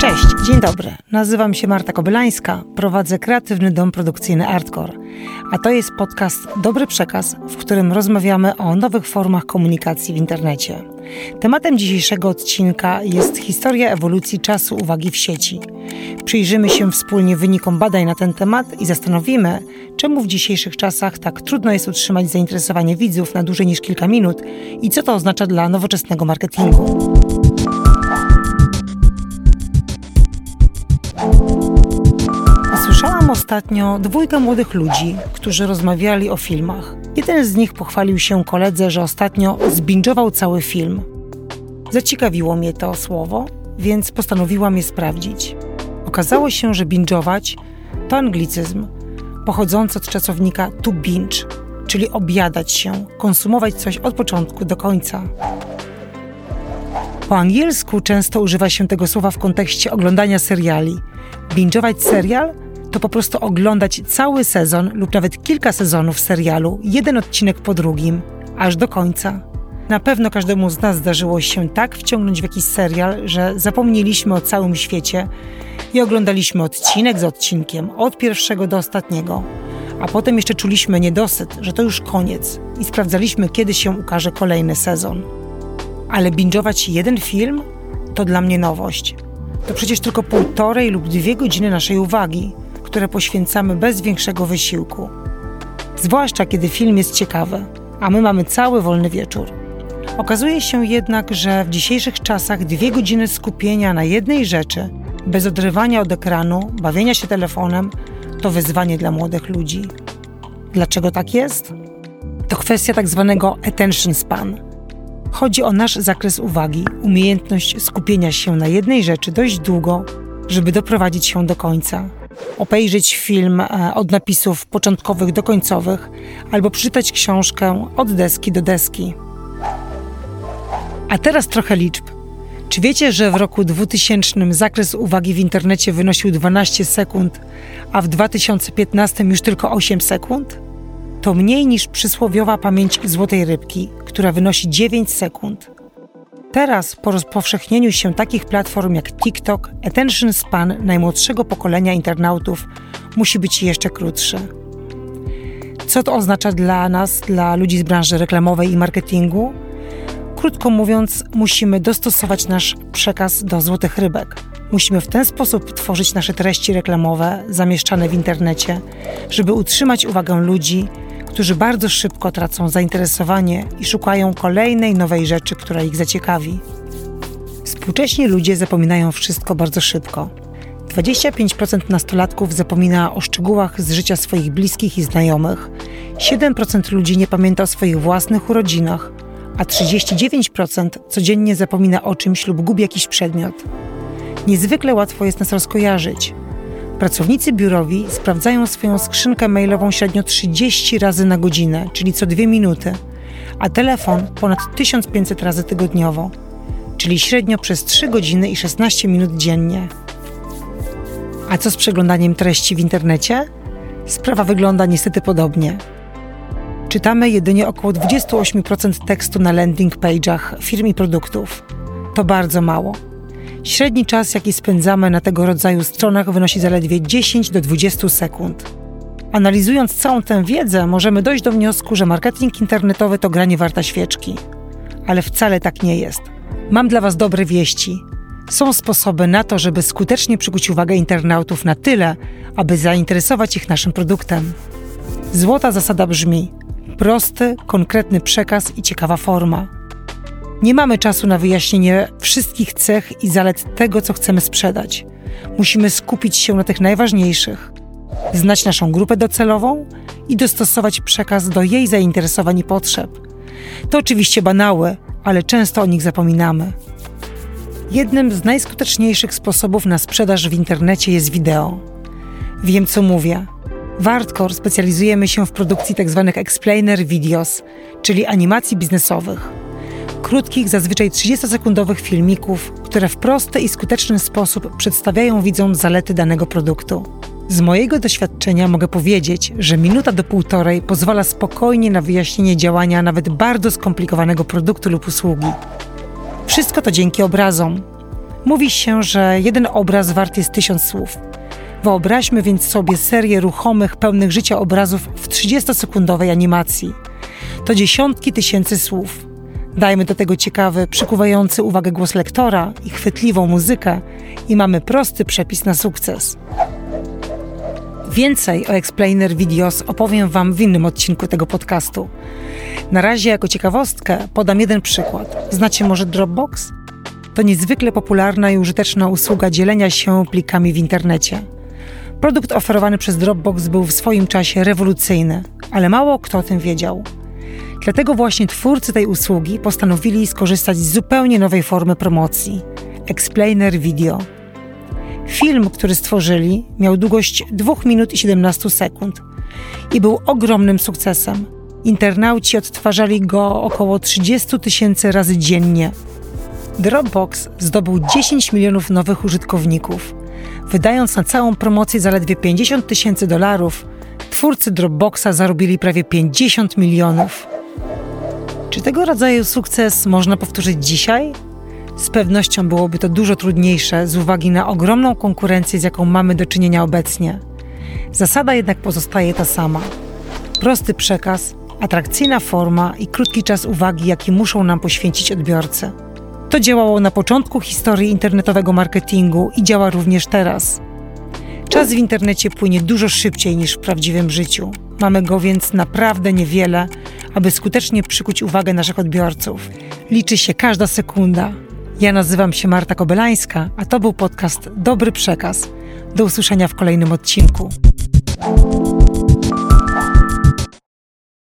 Cześć, dzień dobry. Nazywam się Marta Kobylańska, prowadzę kreatywny dom produkcyjny Artcore. A to jest podcast Dobry Przekaz, w którym rozmawiamy o nowych formach komunikacji w internecie. Tematem dzisiejszego odcinka jest historia ewolucji czasu uwagi w sieci. Przyjrzymy się wspólnie wynikom badań na ten temat i zastanowimy, czemu w dzisiejszych czasach tak trudno jest utrzymać zainteresowanie widzów na dłużej niż kilka minut i co to oznacza dla nowoczesnego marketingu. Ostatnio dwójkę młodych ludzi, którzy rozmawiali o filmach. Jeden z nich pochwalił się koledze, że ostatnio zbingował cały film. Zaciekawiło mnie to słowo, więc postanowiłam je sprawdzić. Okazało się, że bingować to anglicyzm pochodzący od czasownika to binge, czyli objadać się, konsumować coś od początku do końca. Po angielsku często używa się tego słowa w kontekście oglądania seriali. Bingować serial to po prostu oglądać cały sezon lub nawet kilka sezonów serialu, jeden odcinek po drugim, aż do końca. Na pewno każdemu z nas zdarzyło się tak wciągnąć w jakiś serial, że zapomnieliśmy o całym świecie i oglądaliśmy odcinek za odcinkiem, od pierwszego do ostatniego. A potem jeszcze czuliśmy niedosyt, że to już koniec i sprawdzaliśmy, kiedy się ukaże kolejny sezon. Ale bingować jeden film to dla mnie nowość. To przecież tylko półtorej lub dwie godziny naszej uwagi, które poświęcamy bez większego wysiłku. Zwłaszcza kiedy film jest ciekawy, a my mamy cały wolny wieczór. Okazuje się jednak, że w dzisiejszych czasach dwie godziny skupienia na jednej rzeczy, bez odrywania od ekranu, bawienia się telefonem, to wyzwanie dla młodych ludzi. Dlaczego tak jest? To kwestia tak zwanego attention span. Chodzi o nasz zakres uwagi, umiejętność skupienia się na jednej rzeczy dość długo, żeby doprowadzić się do końca. Obejrzeć film e, od napisów początkowych do końcowych, albo przeczytać książkę od deski do deski. A teraz trochę liczb. Czy wiecie, że w roku 2000 zakres uwagi w internecie wynosił 12 sekund, a w 2015 już tylko 8 sekund? To mniej niż przysłowiowa pamięć złotej rybki, która wynosi 9 sekund. Teraz, po rozpowszechnieniu się takich platform jak TikTok, attention span najmłodszego pokolenia internautów musi być jeszcze krótszy. Co to oznacza dla nas, dla ludzi z branży reklamowej i marketingu? Krótko mówiąc, musimy dostosować nasz przekaz do złotych rybek. Musimy w ten sposób tworzyć nasze treści reklamowe zamieszczane w internecie, żeby utrzymać uwagę ludzi, którzy bardzo szybko tracą zainteresowanie i szukają kolejnej nowej rzeczy, która ich zaciekawi. Współcześni ludzie zapominają wszystko bardzo szybko. 25% nastolatków zapomina o szczegółach z życia swoich bliskich i znajomych, 7% ludzi nie pamięta o swoich własnych urodzinach, a 39% codziennie zapomina o czymś lub gubi jakiś przedmiot. Niezwykle łatwo jest nas rozkojarzyć. Pracownicy biurowi sprawdzają swoją skrzynkę mailową średnio 30 razy na godzinę, czyli co dwie minuty, a telefon ponad 1500 razy tygodniowo, czyli średnio przez 3 godziny i 16 minut dziennie. A co z przeglądaniem treści w internecie? Sprawa wygląda niestety podobnie. Czytamy jedynie około 28% tekstu na landing page'ach firm i produktów. To bardzo mało. Średni czas, jaki spędzamy na tego rodzaju stronach, wynosi zaledwie 10 do 20 sekund. Analizując całą tę wiedzę, możemy dojść do wniosku, że marketing internetowy to granie warta świeczki. Ale wcale tak nie jest. Mam dla Was dobre wieści. Są sposoby na to, żeby skutecznie przykuć uwagę internautów na tyle, aby zainteresować ich naszym produktem. Złota zasada brzmi: prosty, konkretny przekaz i ciekawa forma. Nie mamy czasu na wyjaśnienie wszystkich cech i zalet tego, co chcemy sprzedać. Musimy skupić się na tych najważniejszych, znać naszą grupę docelową i dostosować przekaz do jej zainteresowań i potrzeb. To oczywiście banały, ale często o nich zapominamy. Jednym z najskuteczniejszych sposobów na sprzedaż w internecie jest wideo. Wiem, co mówię. W Artcore specjalizujemy się w produkcji tzw. Tak explainer videos, czyli animacji biznesowych. Krótkich, zazwyczaj 30-sekundowych filmików, które w prosty i skuteczny sposób przedstawiają widzom zalety danego produktu. Z mojego doświadczenia mogę powiedzieć, że minuta do półtorej pozwala spokojnie na wyjaśnienie działania nawet bardzo skomplikowanego produktu lub usługi. Wszystko to dzięki obrazom. Mówi się, że jeden obraz wart jest tysiąc słów. Wyobraźmy więc sobie serię ruchomych, pełnych życia obrazów w 30-sekundowej animacji. To dziesiątki tysięcy słów. Dajmy do tego ciekawy, przykuwający uwagę głos lektora i chwytliwą muzykę i mamy prosty przepis na sukces. Więcej o Explainer Videos opowiem Wam w innym odcinku tego podcastu. Na razie jako ciekawostkę podam jeden przykład. Znacie może Dropbox? To niezwykle popularna i użyteczna usługa dzielenia się plikami w internecie. Produkt oferowany przez Dropbox był w swoim czasie rewolucyjny, ale mało kto o tym wiedział. Dlatego właśnie twórcy tej usługi postanowili skorzystać z zupełnie nowej formy promocji Explainer Video. Film, który stworzyli, miał długość 2 minut i 17 sekund i był ogromnym sukcesem. Internauci odtwarzali go około 30 tysięcy razy dziennie. Dropbox zdobył 10 milionów nowych użytkowników. Wydając na całą promocję zaledwie 50 tysięcy dolarów, twórcy Dropboxa zarobili prawie 50 milionów. Czy tego rodzaju sukces można powtórzyć dzisiaj? Z pewnością byłoby to dużo trudniejsze z uwagi na ogromną konkurencję, z jaką mamy do czynienia obecnie. Zasada jednak pozostaje ta sama. Prosty przekaz, atrakcyjna forma i krótki czas uwagi, jaki muszą nam poświęcić odbiorcy. To działało na początku historii internetowego marketingu i działa również teraz. Czas w internecie płynie dużo szybciej niż w prawdziwym życiu. Mamy go więc naprawdę niewiele, aby skutecznie przykuć uwagę naszych odbiorców. Liczy się każda sekunda. Ja nazywam się Marta Kobelańska, a to był podcast Dobry Przekaz. Do usłyszenia w kolejnym odcinku.